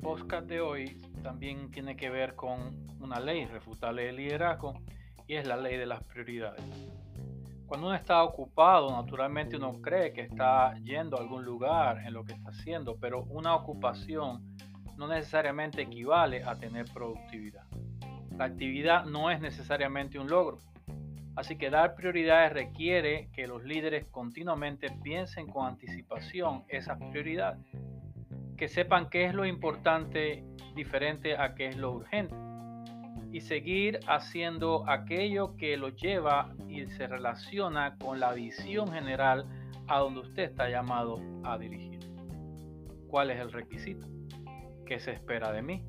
podcast de hoy también tiene que ver con una ley refutable del liderazgo y es la ley de las prioridades. Cuando uno está ocupado, naturalmente uno cree que está yendo a algún lugar en lo que está haciendo, pero una ocupación no necesariamente equivale a tener productividad. La actividad no es necesariamente un logro. Así que dar prioridades requiere que los líderes continuamente piensen con anticipación esas prioridades, que sepan qué es lo importante diferente a qué es lo urgente y seguir haciendo aquello que lo lleva y se relaciona con la visión general a donde usted está llamado a dirigir. ¿Cuál es el requisito? ¿Qué se espera de mí?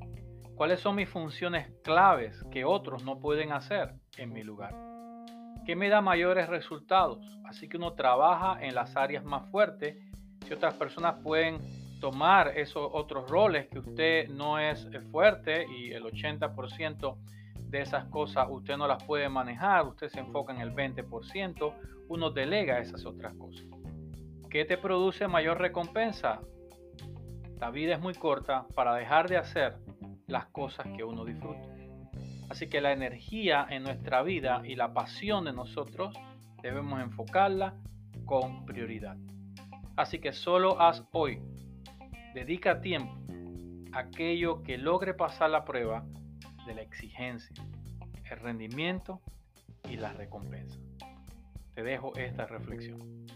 ¿Cuáles son mis funciones claves que otros no pueden hacer en mi lugar? ¿Qué me da mayores resultados? Así que uno trabaja en las áreas más fuertes y otras personas pueden tomar esos otros roles que usted no es fuerte y el 80% de esas cosas usted no las puede manejar, usted se enfoca en el 20%, uno delega esas otras cosas. ¿Qué te produce mayor recompensa? La vida es muy corta para dejar de hacer las cosas que uno disfruta. Así que la energía en nuestra vida y la pasión de nosotros debemos enfocarla con prioridad. Así que solo haz hoy. Dedica tiempo a aquello que logre pasar la prueba de la exigencia, el rendimiento y la recompensa. Te dejo esta reflexión.